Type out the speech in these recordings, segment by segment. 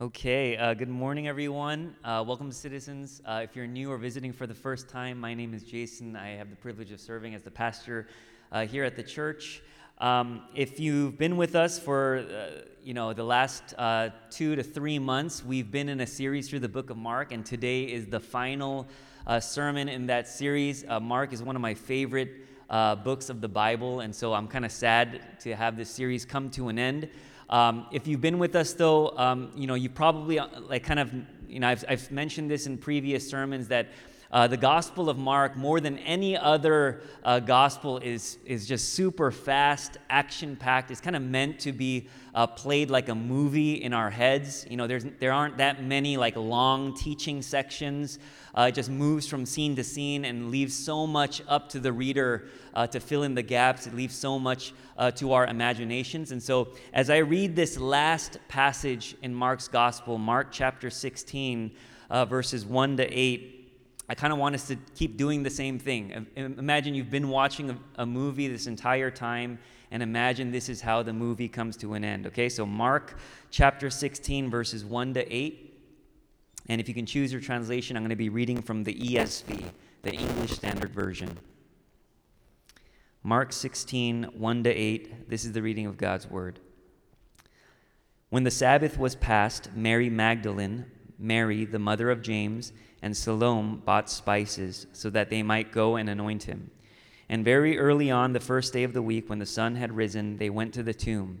Okay, uh, good morning, everyone. Uh, welcome, citizens. Uh, if you're new or visiting for the first time, my name is Jason. I have the privilege of serving as the pastor uh, here at the church. Um, if you've been with us for uh, you know the last uh, two to three months, we've been in a series through the book of Mark, and today is the final sermon in that series. Mark is one of my favorite books of the Bible, and so I'm kind of sad to have this series come to an end. Um, if you've been with us, though, um, you know, you probably, uh, like, kind of, you know, I've, I've mentioned this in previous sermons that uh, the Gospel of Mark, more than any other uh, gospel, is, is just super fast, action packed. It's kind of meant to be uh, played like a movie in our heads. You know, there's, there aren't that many like long teaching sections. Uh, it just moves from scene to scene and leaves so much up to the reader uh, to fill in the gaps. It leaves so much uh, to our imaginations. And so, as I read this last passage in Mark's Gospel, Mark chapter 16, verses 1 to 8, I kind of want us to keep doing the same thing. Imagine you've been watching a, a, movie this entire time, and imagine this is how the movie comes to an end. Okay, so Mark chapter 16, verses 1 to 8. And if you can choose your translation, I'm going to be reading from the ESV, the English Standard Version. Mark 16, 1 to 8. This is the reading of God's Word. When the Sabbath was past, Mary Magdalene, Mary, the mother of James, and Salome bought spices so that they might go and anoint him. And very early on, the first day of the week, when the sun had risen, they went to the tomb.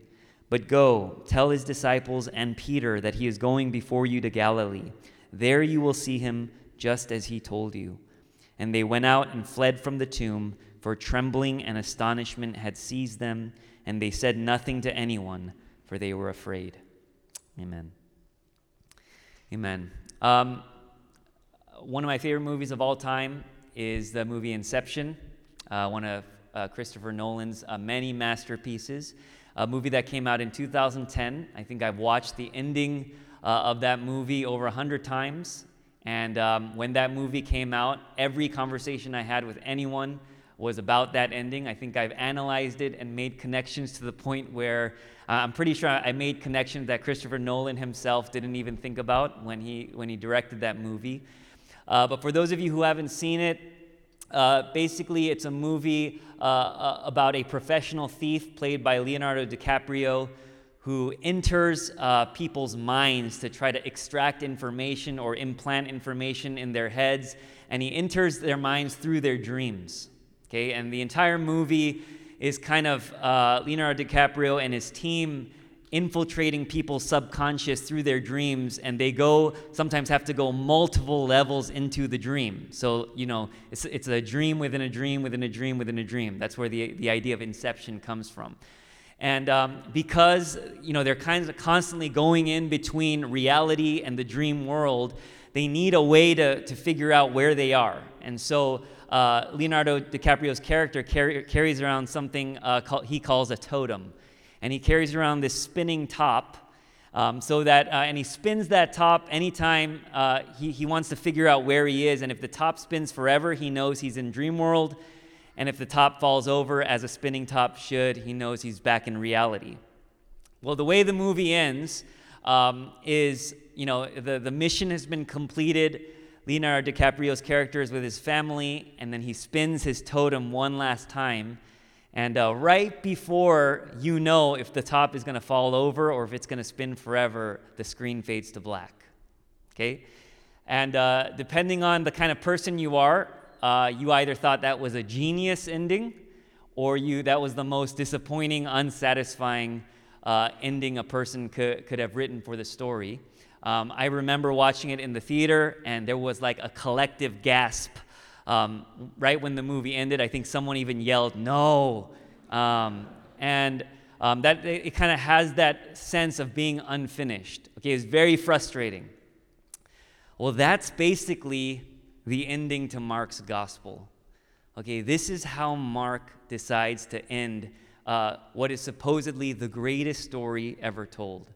But go, tell his disciples and Peter that he is going before you to Galilee. There you will see him just as he told you. And they went out and fled from the tomb, for trembling and astonishment had seized them, and they said nothing to anyone, for they were afraid. Amen. Amen. Um, one of my favorite movies of all time is the movie Inception, uh, one of uh, Christopher Nolan's uh, many masterpieces. A movie that came out in 2010. I think I've watched the ending uh, of that movie over 100 times. And um, when that movie came out, every conversation I had with anyone was about that ending. I think I've analyzed it and made connections to the point where uh, I'm pretty sure I made connections that Christopher Nolan himself didn't even think about when he, when he directed that movie. Uh, but for those of you who haven't seen it, uh, basically, it's a movie uh, uh, about a professional thief played by Leonardo DiCaprio who enters uh, people's minds to try to extract information or implant information in their heads, and he enters their minds through their dreams. Okay, and the entire movie is kind of uh, Leonardo DiCaprio and his team infiltrating people's subconscious through their dreams and they go sometimes have to go multiple levels into the dream. So you know it's, it's a dream within a dream within a dream within a dream. That's where the, the idea of inception comes from. And um, because you know they're kind of constantly going in between reality and the dream world they need a way to, to figure out where they are. And so uh, leonardo dicaprio's character carries around something uh, called, he calls a totem and he carries around this spinning top. Um, so that, uh, and he spins that top anytime uh, he, he wants to figure out where he is. And if the top spins forever, he knows he's in dream world. And if the top falls over, as a spinning top should, he knows he's back in reality. Well, the way the movie ends um, is, you know, the, the mission has been completed. Leonardo DiCaprio's character is with his family, and then he spins his totem one last time and uh, right before you know if the top is going to fall over or if it's going to spin forever, the screen fades to black. Okay? And uh, depending on the kind of person you are, uh, you either thought that was a genius ending or you that was the most disappointing, unsatisfying uh, ending a person could, could have written for the story. Um, I remember watching it in the theater, and there was like a collective gasp um, right when the movie ended, I think someone even yelled, no. Um, and um, that it, it kind of has that sense of being unfinished. Okay, it's very frustrating. Well, that's basically the ending to Mark's gospel. Okay, this is how Mark decides to end uh, what is supposedly the greatest story ever told.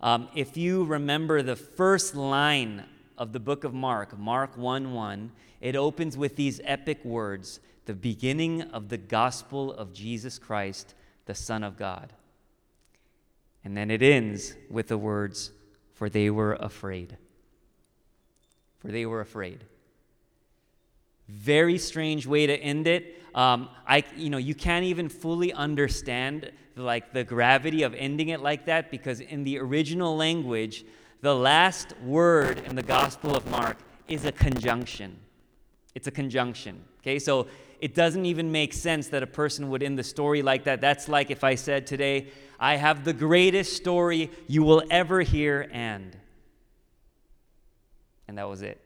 Um, if you remember the first line of the book of Mark, Mark 1 1, it opens with these epic words the beginning of the gospel of Jesus Christ, the Son of God. And then it ends with the words, for they were afraid. For they were afraid. Very strange way to end it. Um, I, you know, you can't even fully understand like the gravity of ending it like that because in the original language, the last word in the Gospel of Mark is a conjunction. It's a conjunction. Okay, so it doesn't even make sense that a person would end the story like that. That's like if I said today, I have the greatest story you will ever hear, and. And that was it.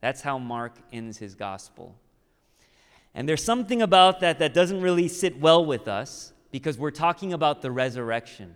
That's how Mark ends his gospel. And there's something about that that doesn't really sit well with us because we're talking about the resurrection.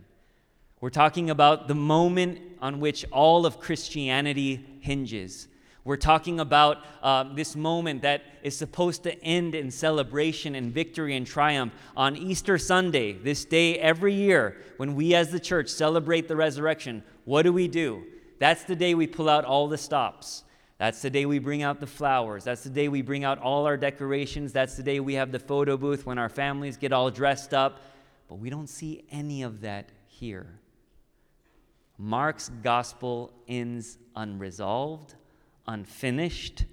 We're talking about the moment on which all of Christianity hinges. We're talking about uh, this moment that is supposed to end in celebration and victory and triumph on Easter Sunday, this day every year when we as the church celebrate the resurrection. What do we do? That's the day we pull out all the stops. That's the day we bring out the flowers. That's the day we bring out all our decorations. That's the day we have the photo booth when our families get all dressed up. But we don't see any of that here. Mark's gospel ends unresolved, unfinished,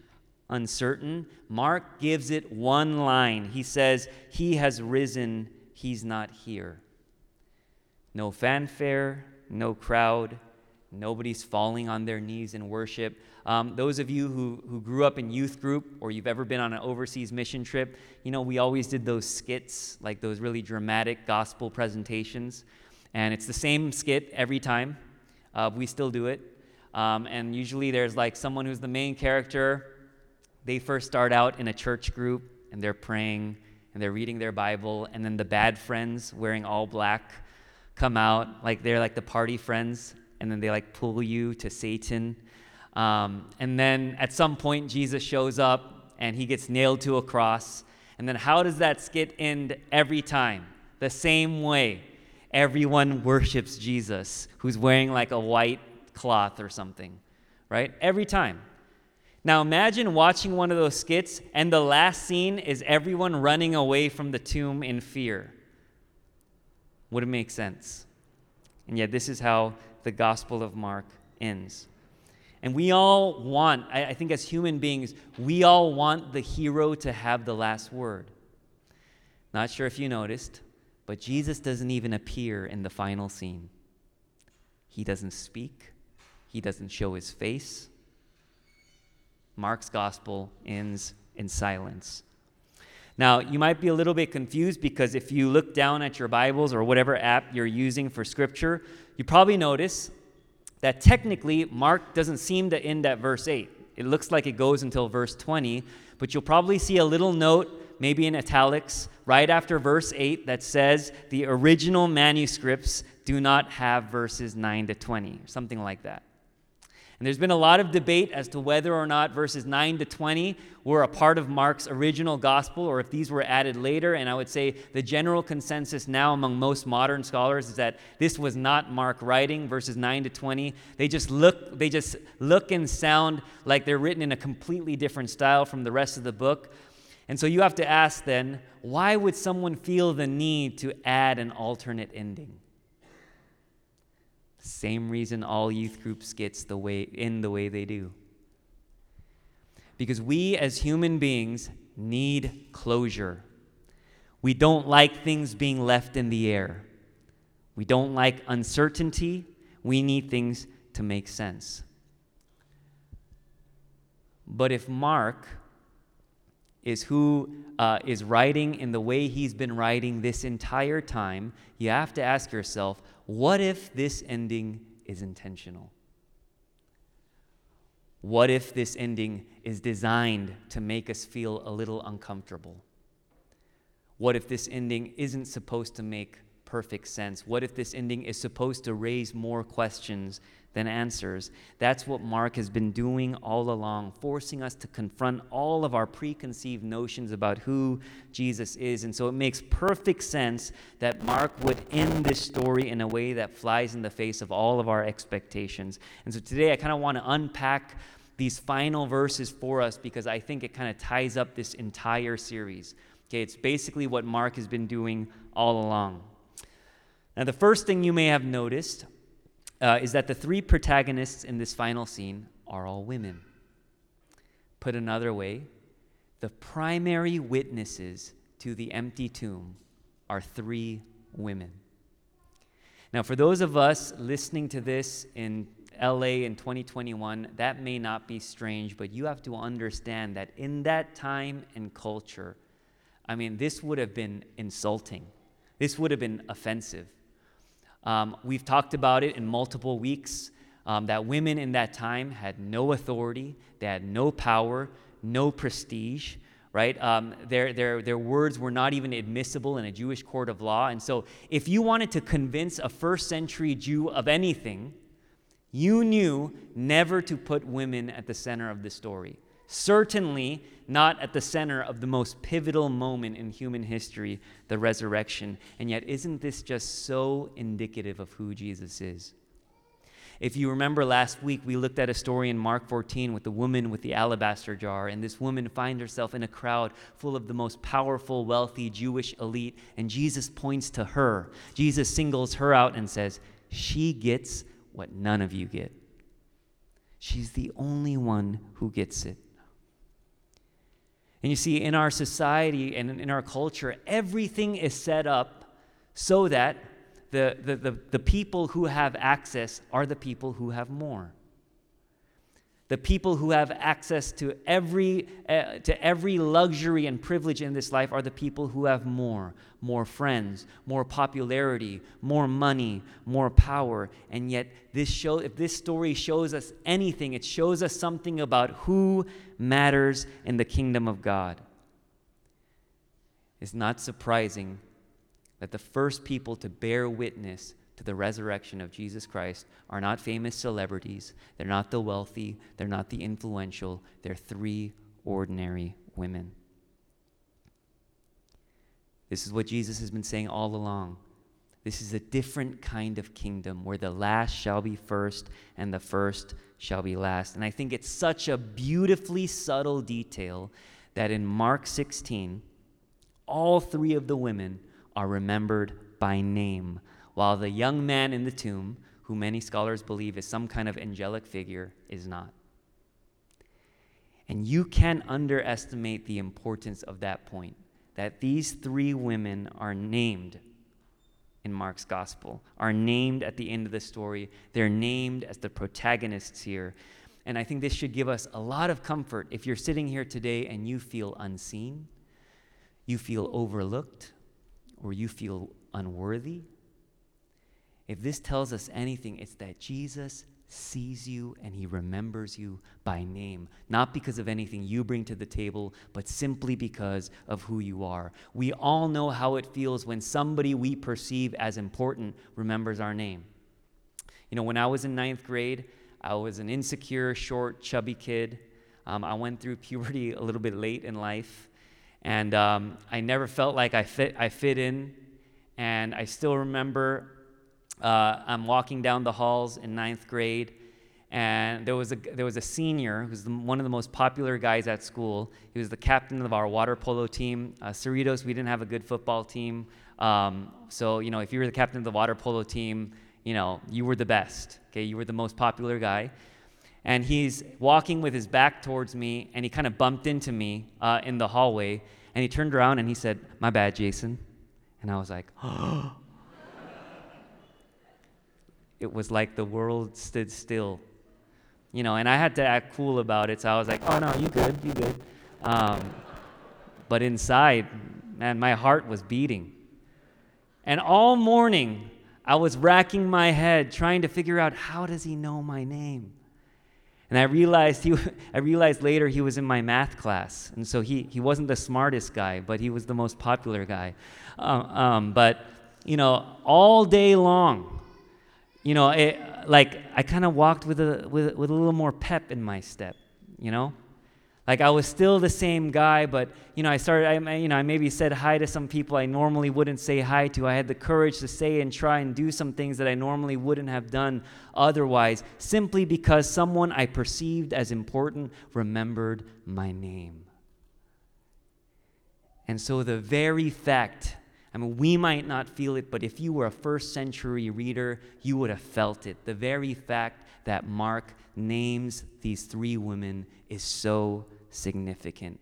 uncertain. Mark gives it one line. He says, He has risen, He's not here. No fanfare, no crowd, nobody's falling on their knees in worship. Um, those of you who, who grew up in youth group or you've ever been on an overseas mission trip, you know, we always did those skits, like those really dramatic gospel presentations. And it's the same skit every time. Uh, we still do it. Um, and usually there's like someone who's the main character. They first start out in a church group and they're praying and they're reading their Bible. And then the bad friends wearing all black come out, like they're like the party friends. And then they like pull you to Satan um, and then at some point, Jesus shows up and he gets nailed to a cross. And then how does that skit end every time? The same way. Everyone worships Jesus, who's wearing like a white cloth or something, right? Every time. Now imagine watching one of those skits, and the last scene is everyone running away from the tomb in fear. Would it make sense? And yet, this is how the Gospel of Mark ends. And we all want, I, think as human beings, we all want the hero to have the last word. Not sure if you noticed, but Jesus doesn't even appear in the final scene. He doesn't speak, he doesn't show his face. Mark's gospel ends in silence. Now, you might be a little bit confused because if you look down at your Bibles or whatever app you're using for scripture, you probably notice that technically Mark doesn't seem to end at verse 8. It looks like it goes until verse 20, but you'll probably see a little note, maybe in italics, right after verse 8 that says the original manuscripts do not have verses 9 to 20, something like that. And there's been a lot of debate as to whether or not verses 9 to 20 were a part of Mark's original gospel or if these were added later. And I would say the general consensus now among most modern scholars is that this was not Mark writing, verses 9 to 20. They just look, they just look and sound like they're written in a completely different style from the rest of the book. And so you have to ask then, why would someone feel the need to add an alternate ending? Same reason all youth groups gets the way in the way they do. Because we as human beings need closure. We don't like things being left in the air. We don't like uncertainty. We need things to make sense. But if Mark is who uh, is writing in the way he's been writing this entire time, you have to ask yourself what if this ending is intentional? What if this ending is designed to make us feel a little uncomfortable? What if this ending isn't supposed to make perfect sense? What if this ending is supposed to raise more questions than answers? That's what Mark has been doing all along, forcing us to confront all of our preconceived notions about who Jesus is. And so it makes perfect sense that Mark would end this story in a way that flies in the face of all of our expectations. And so today I kind of want to unpack these final verses for us because I think it kind of ties up this entire series. Okay, it's basically what Mark has been doing all along. Now, the first thing you may have noticed uh, is that the three protagonists in this final scene are all women. Put another way, the primary witnesses to the empty tomb are three women. Now, for those of us listening to this in LA in 2021, that may not be strange, but you have to understand that in that time and culture, I mean, this would have been insulting. This would have been offensive. Um, we've talked about it in multiple weeks um, that women in that time had no authority, they had no power, no prestige, right? Um, their, their, their words were not even admissible in a Jewish court of law. And so, if you wanted to convince a first century Jew of anything, you knew never to put women at the center of the story certainly not at the center of the most pivotal moment in human history, the resurrection. And yet, isn't this just so indicative of who Jesus is? If you remember last week, we looked at a story in Mark 14 with the woman with the alabaster jar, and this woman finds herself in a crowd full of the most powerful, wealthy Jewish elite, and Jesus points to her. Jesus singles her out and says, She gets what none of you get. She's the only one who gets it. And you see, in our society and in our culture, everything is set up so that the, the, the, the, people who have access are the people who have more. The people who have access to every, uh, to every luxury and privilege in this life are the people who have more more friends, more popularity, more money, more power. And yet, this show, if this story shows us anything, it shows us something about who matters in the kingdom of God. It's not surprising that the first people to bear witness to the resurrection of Jesus Christ are not famous celebrities, they're not the wealthy, they're not the influential, they're three ordinary women. This is what Jesus has been saying all along. This is a different kind of kingdom where the last shall be first and the first shall be last. And I think it's such a beautifully subtle detail that in Mark 16, all three of the women are remembered by name, while the young man in the tomb, who many scholars believe is some kind of angelic figure, is not. And you can't underestimate the importance of that point that these three women are named in Mark's gospel, are named at the end of the story. They're named as the protagonists here. And I think this should give us a lot of comfort if you're sitting here today and you feel unseen, you feel overlooked, or you feel unworthy. If this tells us anything, it's that Jesus sees you and he remembers you by name, not because of anything you bring to the table, but simply because of who you are. We all know how it feels when somebody we perceive as important remembers our name. You know, when I was in ninth grade, I was an insecure, short, chubby kid. Um, I went through puberty a little bit late in life, and um, I never felt like I fit, I fit in. And I still remember uh, I'm walking down the halls in ninth grade, and there was a, there was a senior who was one of the most popular guys at school. He was the captain of our water polo team. Uh, Cerritos, we didn't have a good football team. Um, so, you know, if you were the captain of the water polo team, you know, you were the best. Okay, you were the most popular guy. And he's walking with his back towards me, and he kind of bumped into me uh, in the hallway. And he turned around and he said, My bad, Jason. And I was like, Oh it was like the world stood still. You know, and I had to act cool about it, so I was like, oh no, you good, you good. Um, but inside, man, my heart was beating. And all morning, I was racking my head trying to figure out how does he know my name? And I realized he, I realized later he was in my math class, and so he, he wasn't the smartest guy, but he was the most popular guy. Um, um, but you know, all day long. You know, it, like I kind of walked with a, with, with a little more pep in my step, you know? Like I was still the same guy, but you know, I started. I, you know, I maybe said hi to some people I normally wouldn't say hi to. I had the courage to say and try and do some things that I normally wouldn't have done otherwise, simply because someone I perceived as important remembered my name. And so the very fact, I mean, we might not feel it, but if you were a first century reader, you would have felt it. The very fact that Mark names these three women is so significant.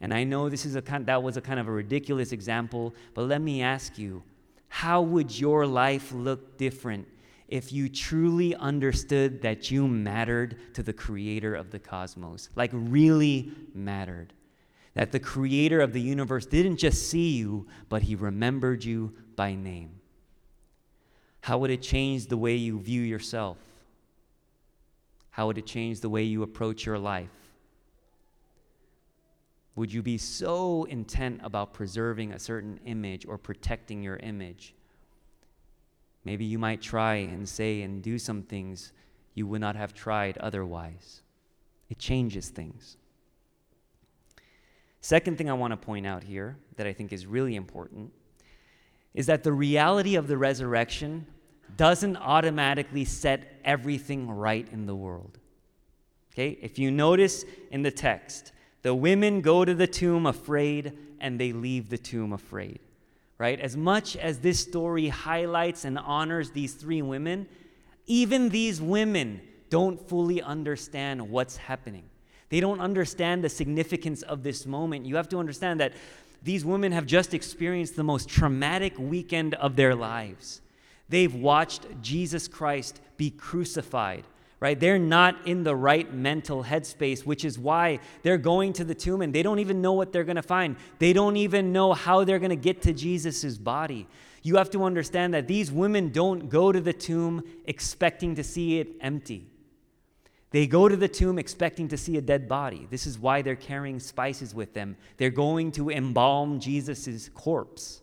And I know this is a kind, that was a kind of a ridiculous example, but let me ask you, how would your life look different if you truly understood that you mattered to the creator of the cosmos? Like really mattered. That the creator of the universe didn't just see you, but he remembered you by name. How would it change the way you view yourself? How would it change the way you approach your life? Would you be so intent about preserving a certain image or protecting your image? Maybe you might try and say and do some things you would not have tried otherwise. It changes things. Second thing I want to point out here that I think is really important is that the reality of the resurrection doesn't automatically set everything right in the world. Okay? If you notice in the text, the women go to the tomb afraid and they leave the tomb afraid. Right? As much as this story highlights and honors these three women, even these women don't fully understand what's happening. They don't understand the significance of this moment. You have to understand that these women have just experienced the most traumatic weekend of their lives. They've watched Jesus Christ be crucified right? They're not in the right mental headspace, which is why they're going to the tomb and they don't even know what they're going to find. They don't even know how they're going to get to Jesus' body. You have to understand that these women don't go to the tomb expecting to see it empty. They go to the tomb expecting to see a dead body. This is why they're carrying spices with them. They're going to embalm Jesus' corpse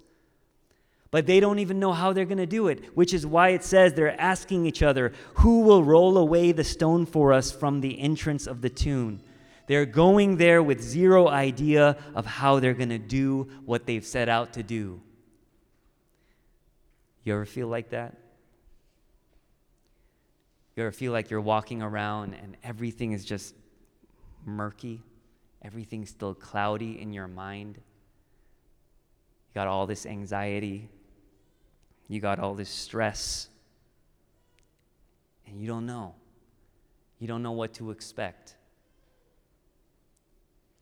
but they don't even know how they're going to do it, which is why it says they're asking each other, Who will roll away the stone for us from the entrance of the tomb? They're going there with zero idea of how they're going to do what they've set out to do. You ever feel like that? You ever feel like you're walking around and everything is just murky? Everything's still cloudy in your mind? You got all this anxiety, you got all this stress, and you don't know. You don't know what to expect.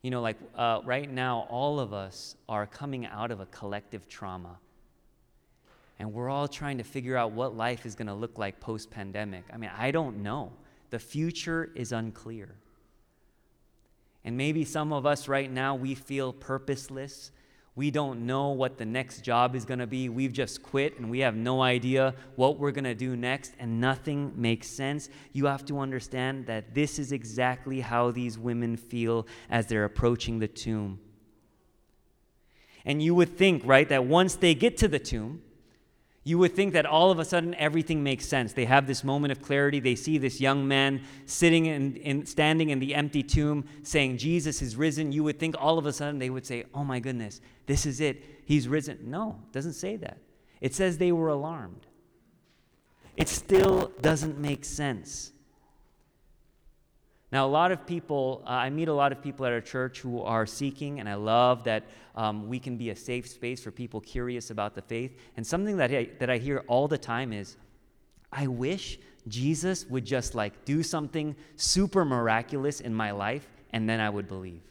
You know, like uh, right now, all of us are coming out of a collective trauma. And we're all trying to figure out what life is going to look like post pandemic. I mean, I don't know. The future is unclear. And maybe some of us right now, we feel purposeless. We don't know what the next job is going to be. We've just quit and we have no idea what we're going to do next, and nothing makes sense. You have to understand that this is exactly how these women feel as they're approaching the tomb. And you would think, right, that once they get to the tomb, you would think that all of a sudden everything makes sense. They have this moment of clarity. They see this young man sitting in, in, standing in the empty tomb saying, Jesus is risen. You would think all of a sudden they would say, Oh my goodness, this is it. He's risen. No, it doesn't say that. It says they were alarmed. It still doesn't make sense. Now, a lot of people, uh, I meet a lot of people at our church who are seeking, and I love that um, we can be a safe space for people curious about the faith. And something that I, that I hear all the time is, I wish Jesus would just like do something super miraculous in my life, and then I would believe.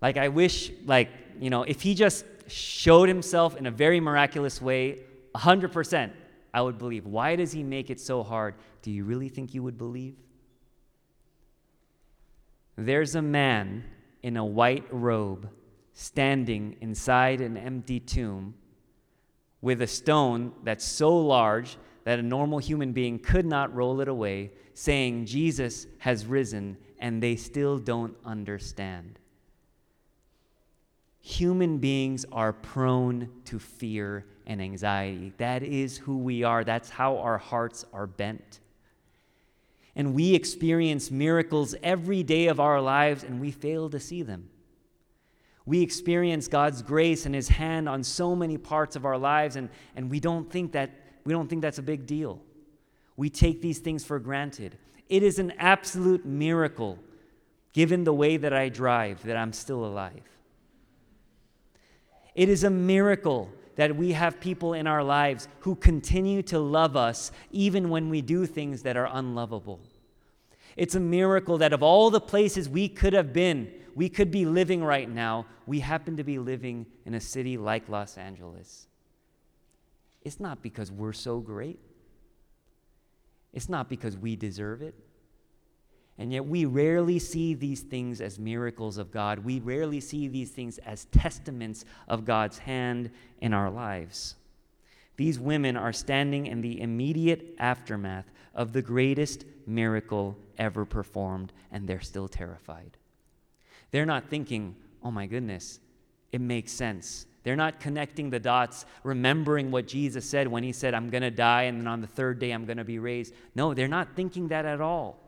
Like, I wish, like, you know, if he just showed himself in a very miraculous way, 100%, I would believe. Why does he make it so hard? Do you really think you would believe? There's a man in a white robe standing inside an empty tomb with a stone that's so large that a normal human being could not roll it away, saying, Jesus has risen, and they still don't understand. human beings are prone to fear and anxiety. That is who we are, that's how our hearts are bent. And we experience miracles every day of our lives and we fail to see them. We experience God's grace and His hand on so many parts of our lives, and, and we, don't think that, we don't think that's a big deal. We take these things for granted. It is an absolute miracle, given the way that I drive, that I'm still alive. It is a miracle that we have people in our lives who continue to love us even when we do things that are unlovable. It's a miracle that of all the places we could have been, we could be living right now, we happen to be living in a city like Los Angeles. It's not because we're so great, it's not because we deserve it. And yet, we rarely see these things as miracles of God. We rarely see these things as testaments of God's hand in our lives. These women are standing in the immediate aftermath of the greatest miracle ever performed, and they're still terrified. They're not thinking, oh my goodness, it makes sense. They're not connecting the dots, remembering what Jesus said when he said, I'm going to die and then on the third day I'm going to be raised. No, they're not thinking that at all.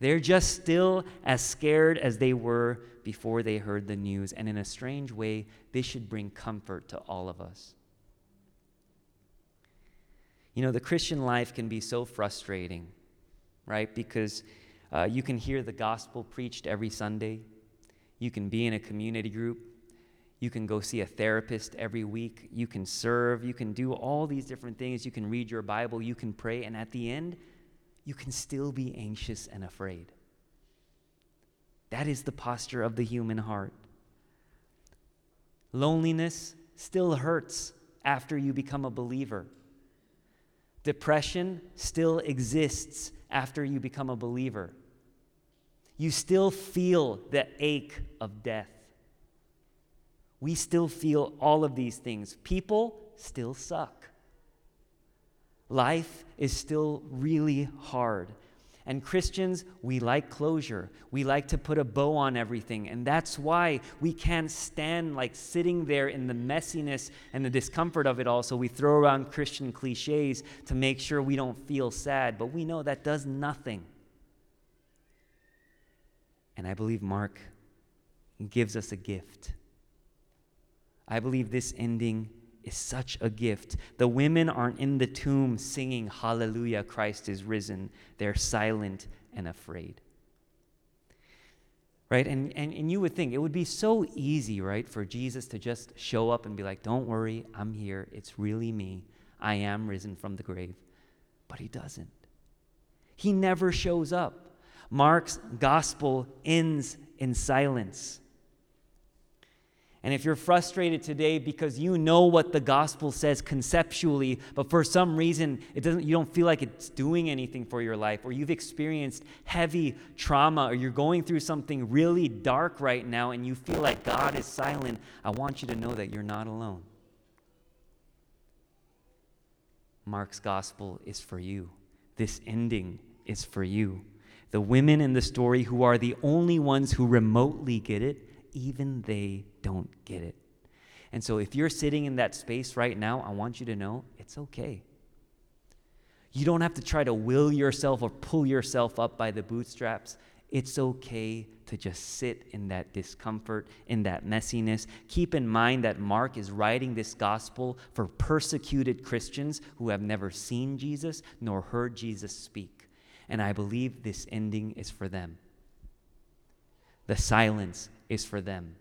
They're just still as scared as they were before they heard the news. And in a strange way, this should bring comfort to all of us. You know, the Christian life can be so frustrating, right? Because uh, you can hear the gospel preached every Sunday, you can be in a community group, you can go see a therapist every week, you can serve, you can do all these different things, you can read your Bible, you can pray, and at the end, you can still be anxious and afraid. That is the posture of the human heart. Loneliness still hurts after you become a believer. Depression still exists after you become a believer. You still feel the ache of death. We still feel all of these things. People still suck. Life is still really hard. And Christians, we like closure. We like to put a bow on everything. And that's why we can't stand like sitting there in the messiness and the discomfort of it all. So we throw around Christian cliches to make sure we don't feel sad. But we know that does nothing. And I believe Mark gives us a gift. I believe this ending is such a gift. The women aren't in the tomb singing, Hallelujah, Christ is risen. They're silent and afraid. Right? And, and, and you would think it would be so easy, right, for Jesus to just show up and be like, Don't worry, I'm here. It's really me. I am risen from the grave. But he doesn't. He never shows up. Mark's gospel ends in silence. And if you're frustrated today because you know what the gospel says conceptually, but for some reason it doesn't, you don't feel like it's doing anything for your life, or you've experienced heavy trauma, or you're going through something really dark right now and you feel like God is silent, I want you to know that you're not alone. Mark's gospel is for you. This ending is for you. The women in the story who are the only ones who remotely get it even they don't get it. And so, if you're sitting in that space right now, I want you to know it's okay. You don't have to try to will yourself or pull yourself up by the bootstraps. It's okay to just sit in that discomfort, in that messiness. Keep in mind that Mark is writing this gospel for persecuted Christians who have never seen Jesus nor heard Jesus speak. And I believe this ending is for them. The silence is for them.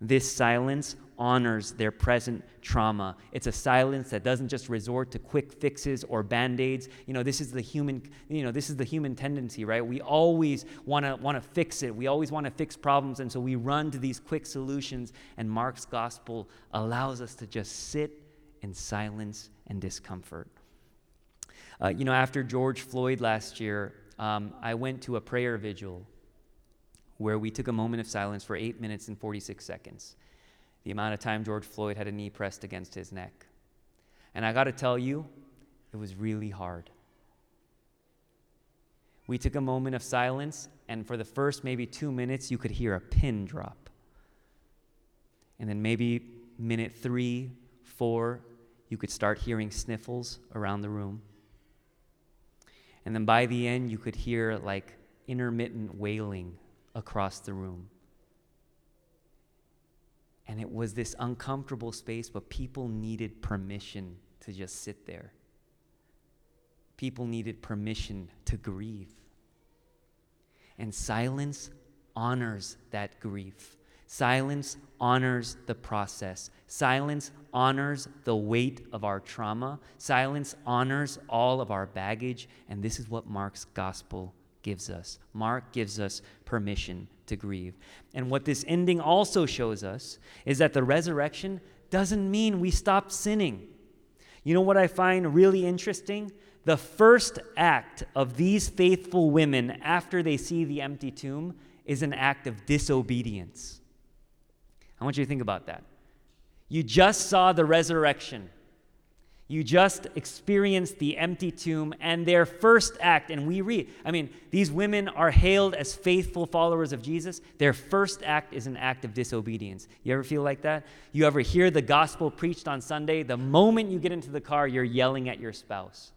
This silence honors their present trauma. It's a silence that doesn't just resort to quick fixes or band-aids. You know, this is the human, you know, this is the human tendency, right? We always want to want to fix it. We always want to fix problems and so we run to these quick solutions and Mark's gospel allows us to just sit in silence and discomfort. Uh, you know, after George Floyd last year, um, I went to a prayer vigil where we took a moment of silence for eight minutes and 46 seconds, the amount of time George Floyd had a knee pressed against his neck. And I got to tell you, it was really hard. We took a moment of silence, and for the first maybe two minutes, you could hear a pin drop. And then maybe minute three, four, you could start hearing sniffles around the room. And then by the end, you could hear like intermittent wailing across the room. And it was this uncomfortable space, but people needed permission to just sit there. People needed permission to grieve. And silence honors that grief. Silence honors the process. Silence honors the weight of our trauma. Silence honors all of our baggage. And this is what Mark's gospel gives us. Mark gives us permission to grieve. And what this ending also shows us is that the resurrection doesn't mean we stop sinning. You know what I find really interesting? The first act of these faithful women after they see the empty tomb is an act of disobedience. I want you to think about that. You just saw the resurrection. You just experienced the empty tomb and their first act. And we read, I mean, these women are hailed as faithful followers of Jesus. Their first act is an act of disobedience. You ever feel like that? You ever hear the gospel preached on Sunday? The moment you get into the car, you're yelling at your spouse.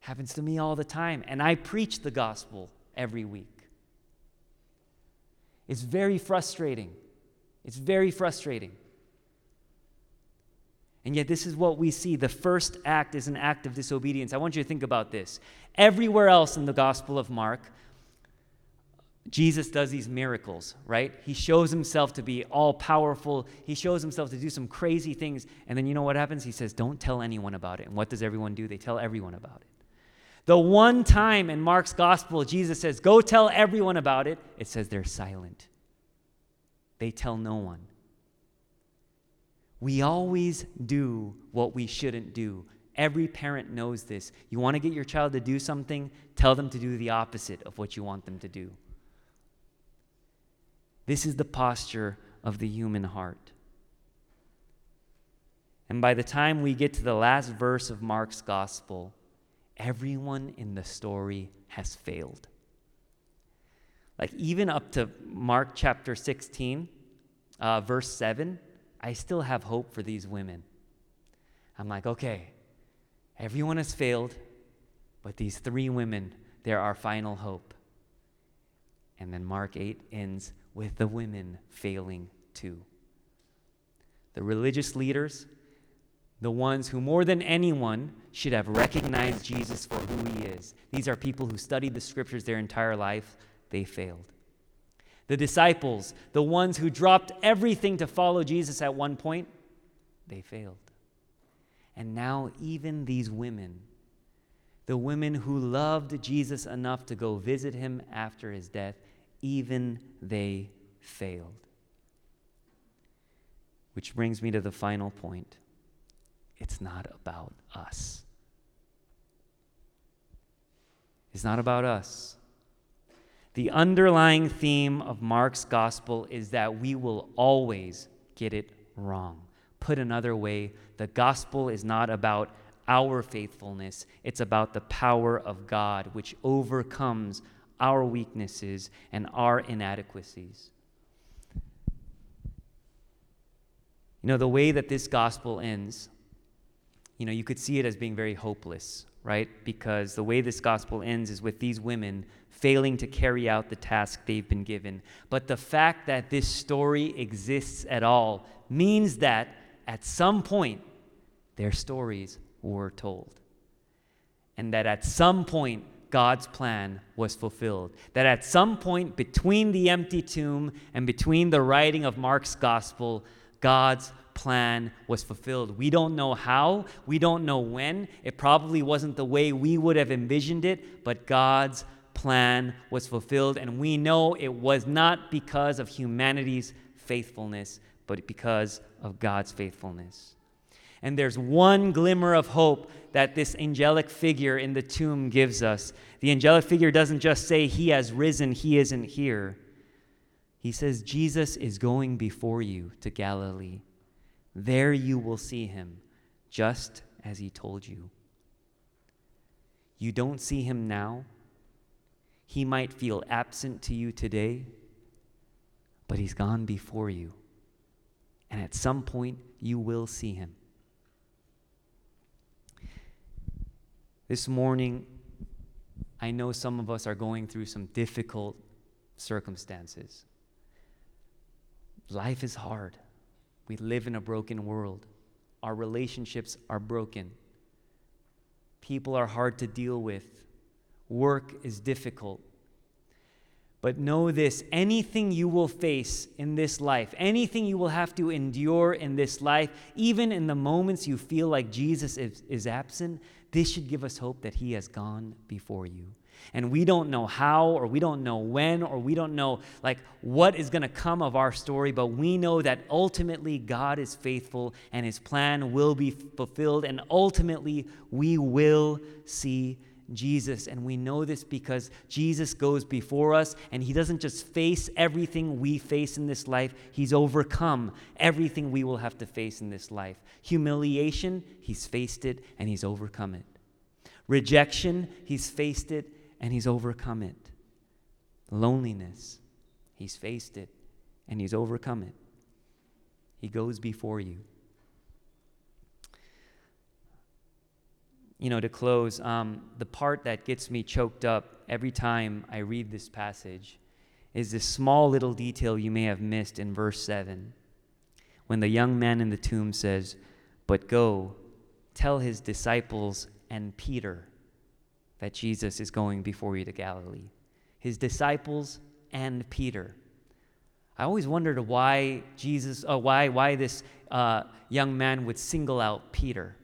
Happens to me all the time. And I preach the gospel every week. It's very frustrating. It's very frustrating. And yet, this is what we see. The first act is an act of disobedience. I want you to think about this. Everywhere else in the Gospel of Mark, Jesus does these miracles, right? He shows himself to be all powerful. He shows himself to do some crazy things. And then you know what happens? He says, Don't tell anyone about it. And what does everyone do? They tell everyone about it. The one time in Mark's Gospel, Jesus says, Go tell everyone about it, it says they're silent. They tell no one. We always do what we shouldn't do. Every parent knows this. You want to get your child to do something, tell them to do the opposite of what you want them to do. This is the posture of the human heart. And by the time we get to the last verse of Mark's gospel, everyone in the story has failed. Like, even up to Mark chapter 16, uh, verse 7, I still have hope for these women. I'm like, okay, everyone has failed, but these three women, they're our final hope. And then Mark 8 ends with the women failing too. The religious leaders, the ones who more than anyone should have recognized Jesus for who he is. These are people who studied the scriptures their entire life, they failed. The disciples, the ones who dropped everything to follow Jesus at one point, they failed. And now, even these women, the women who loved Jesus enough to go visit him after his death, even they failed. Which brings me to the final point it's not about us. It's not about us. The underlying theme of Mark's gospel is that we will always get it wrong. Put another way, the gospel is not about our faithfulness, it's about the power of God, which overcomes our weaknesses and our inadequacies. You know, the way that this gospel ends, you know, you could see it as being very hopeless, right? Because the way this gospel ends is with these women failing to carry out the task they've been given. But the fact that this story exists at all means that at some point their stories were told. And that at some point God's plan was fulfilled. That at some point between the empty tomb and between the writing of Mark's gospel, God's plan was fulfilled. We don't know how, we don't know when. It probably wasn't the way we would have envisioned it, but God's plan was fulfilled. And we know it was not because of humanity's faithfulness, but because of God's faithfulness. And there's one glimmer of hope that this angelic figure in the tomb gives us. The angelic figure doesn't just say, He has risen, He isn't here. He says, Jesus is going before you to Galilee. There you will see him, just as he told you. You don't see him now. He might feel absent to you today, but he's gone before you. And at some point, you will see him. This morning, I know some of us are going through some difficult circumstances. Life is hard. We live in a broken world. Our relationships are broken. People are hard to deal with. Work is difficult. But know this anything you will face in this life, anything you will have to endure in this life, even in the moments you feel like Jesus is, is absent, this should give us hope that He has gone before you. And we don't know how, or we don't know when, or we don't know like what is going to come of our story, but we know that ultimately God is faithful and His plan will be fulfilled, and ultimately we will see Jesus. And we know this because Jesus goes before us and he doesn't just face everything we face in this life, he's overcome everything we will have to face in this life. Humiliation, he's faced it and he's overcome it. Rejection, he's faced it and he's overcome it. Loneliness, he's faced it and he's overcome it. He goes before you. you know, to close, um, the part that gets me choked up every time I read this passage is this small little detail you may have missed in verse 7 when the young man in the tomb says, But go, tell his disciples and Peter that Jesus is going before you to Galilee. His disciples and Peter. I always wondered why Jesus, uh, why, why this uh, young man would single out Peter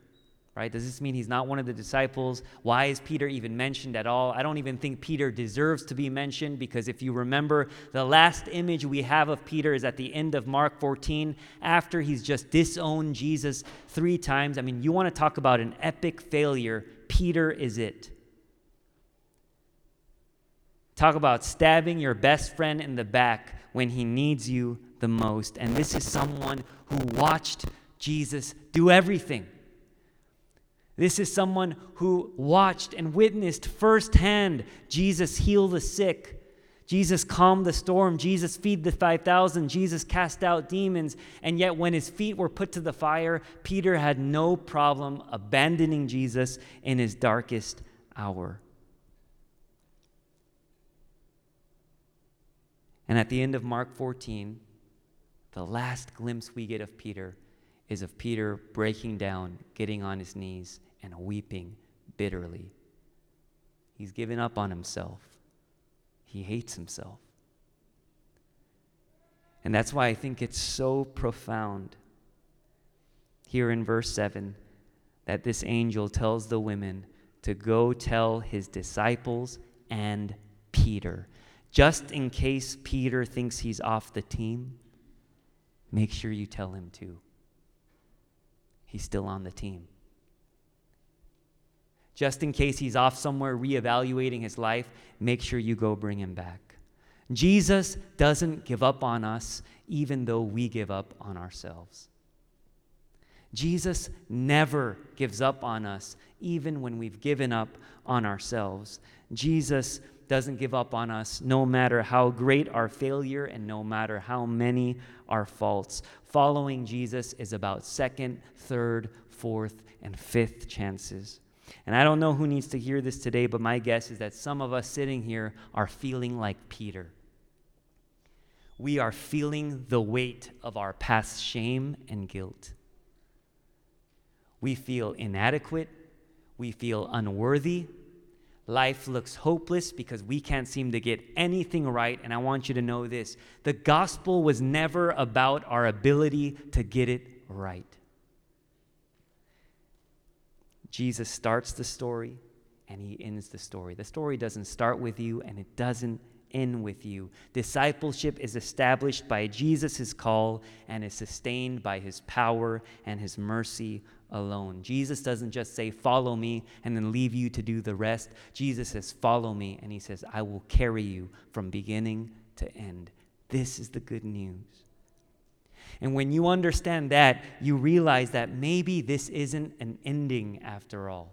right? Does this mean he's not one of the disciples? Why is Peter even mentioned at all? I don't even think Peter deserves to be mentioned because if you remember, the last image we have of Peter is at the end of Mark 14 after he's just disowned Jesus three times. I mean, you want to talk about an epic failure, Peter is it. Talk about stabbing your best friend in the back when he needs you the most. And this is someone who watched Jesus do everything. This is someone who watched and witnessed firsthand Jesus heal the sick, Jesus calm the storm, Jesus feed the 5,000, Jesus cast out demons. And yet, when his feet were put to the fire, Peter had no problem abandoning Jesus in his darkest hour. And at the end of Mark 14, the last glimpse we get of Peter is of Peter breaking down, getting on his knees, and weeping bitterly. He's given up on himself, he hates himself. And that's why I think it's so profound here in verse 7 that this angel tells the women to go tell his disciples and Peter. Just in case Peter thinks he's off the team, make sure you tell him too. He's still on the team just in case he's off somewhere reevaluating his life, make sure you go bring him back. Jesus doesn't give up on us, even though we give up on ourselves. Jesus never gives up on us, even when we've given up on ourselves. Jesus doesn't give up on us, no matter how great our failure and no matter how many our faults. Following Jesus is about second, third, fourth, and fifth chances. And I don't know who needs to hear this today, but my guess is that some of us sitting here are feeling like Peter. We are feeling the weight of our past shame and guilt. We feel inadequate. We feel unworthy. Life looks hopeless because we can't seem to get anything right. And I want you to know this the gospel was never about our ability to get it right. Jesus starts the story and he ends the story. The story doesn't start with you and it doesn't end with you. Discipleship is established by Jesus' call and is sustained by his power and his mercy alone. Jesus doesn't just say, Follow me, and then leave you to do the rest. Jesus says, Follow me, and he says, I will carry you from beginning to end. This is the good news. And when you understand that, you realize that maybe this isn't an ending after all.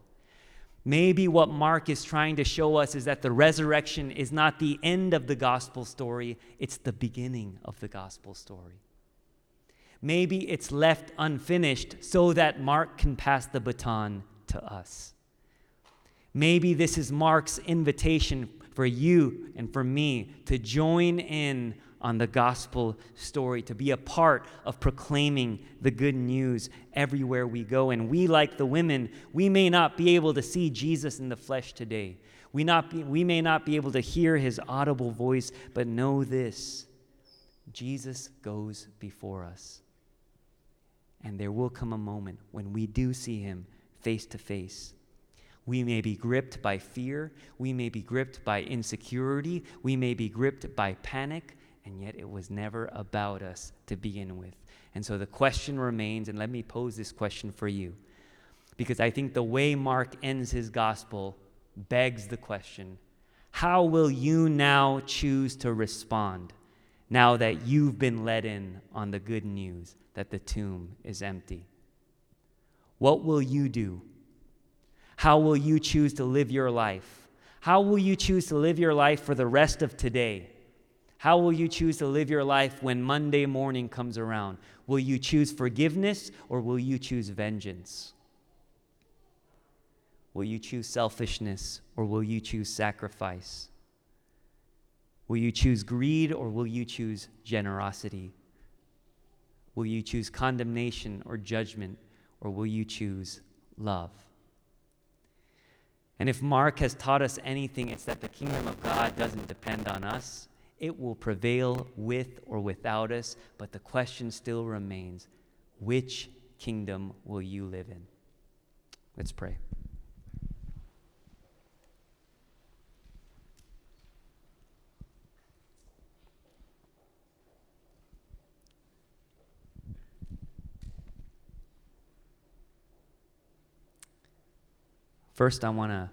Maybe what Mark is trying to show us is that the resurrection is not the end of the gospel story, it's the beginning of the gospel story. Maybe it's left unfinished so that Mark can pass the baton to us. Maybe this is Mark's invitation for you and for me to join in on the gospel story, to be a part of proclaiming the good news everywhere we go. And we, like the women, we may not be able to see Jesus in the flesh today. We, not be, we may not be able to hear his audible voice, but know this Jesus goes before us. And there will come a moment when we do see him face to face. We may be gripped by fear. We may be gripped by insecurity. We may be gripped by panic. And yet it was never about us to begin with. And so the question remains, and let me pose this question for you. Because I think the way Mark ends his gospel begs the question how will you now choose to respond now that you've been let in on the good news that the tomb is empty? What will you do? How will you choose to live your life? How will you choose to live your life for the rest of today? How will you choose to live your life when Monday morning comes around? Will you choose forgiveness or will you choose vengeance? Will you choose selfishness or will you choose sacrifice? Will you choose greed or will you choose generosity? Will you choose condemnation or judgment, or will you choose love? And if Mark has taught us anything, it's that the kingdom of God doesn't depend on us. It will prevail with or without us, but the question still remains which kingdom will you live in? Let's pray. First, I want to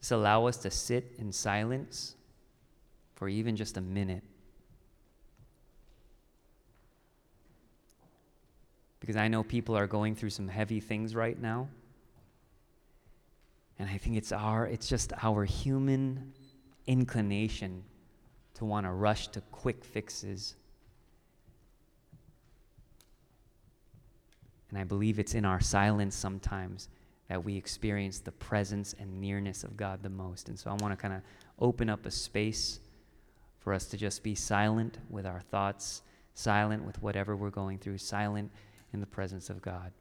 just allow us to sit in silence for even just a minute. Because I know people are going through some heavy things right now. And I think it's our it's just our human inclination to want to rush to quick fixes. And I believe it's in our silence sometimes that we experience the presence and nearness of God the most. And so I want to kind of open up a space for us to just be silent with our thoughts, silent with whatever we're going through, silent in the presence of God.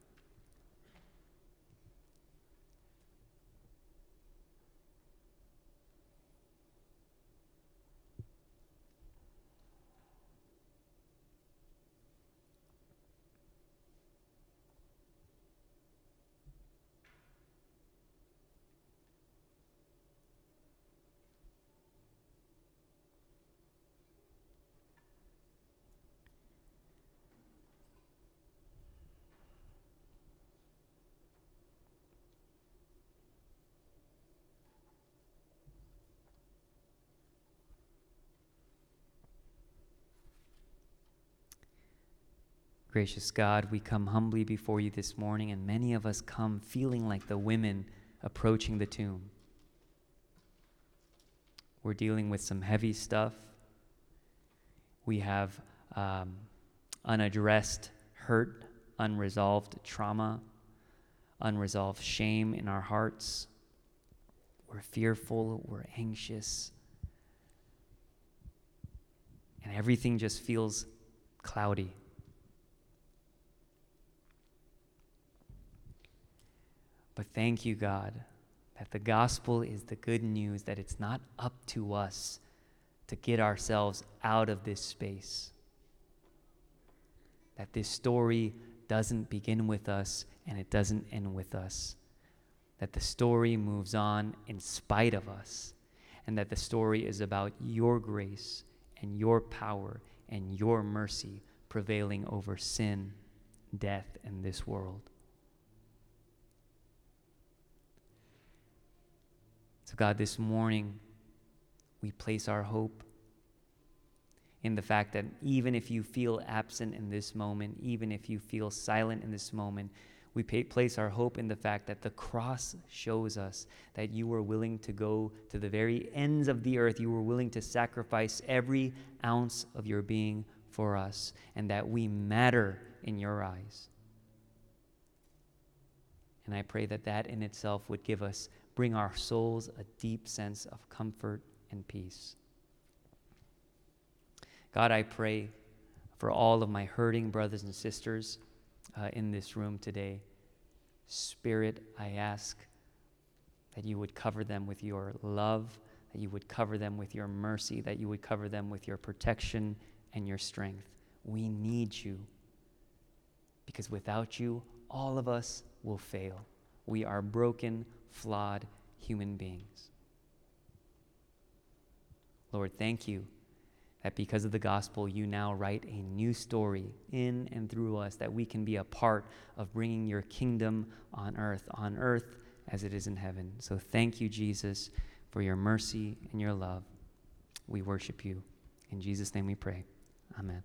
Gracious God, we come humbly before you this morning, and many of us come feeling like the women approaching the tomb. We're dealing with some heavy stuff. We have um, unaddressed hurt, unresolved trauma, unresolved shame in our hearts. We're fearful, we're anxious, and everything just feels cloudy. But thank you, God, that the gospel is the good news that it's not up to us to get ourselves out of this space. That this story doesn't begin with us and it doesn't end with us. That the story moves on in spite of us. And that the story is about your grace and your power and your mercy prevailing over sin, death, and this world. So, God, this morning, we place our hope in the fact that even if you feel absent in this moment, even if you feel silent in this moment, We pay, place our hope in the fact that the cross shows us that you were willing to go to the very ends of the earth. You were willing to sacrifice every ounce of your being for us, and that we matter in your eyes. And I pray that that in itself would give us, bring our souls a deep sense of comfort and peace. God, I pray for all of my hurting brothers and sisters uh, in this room today. Spirit, I ask that you would cover them with your love, that you would cover them with your mercy, that you would cover them with your protection and your strength. We need you because without you, all of us will fail. We are broken, flawed human beings. Lord, thank you that because of the gospel, you now write a new story in and through us, that we can be a part of bringing your kingdom on earth, on earth as it is in heaven. So thank you, Jesus, for your mercy and your love. We worship you. In Jesus' name we pray. Amen.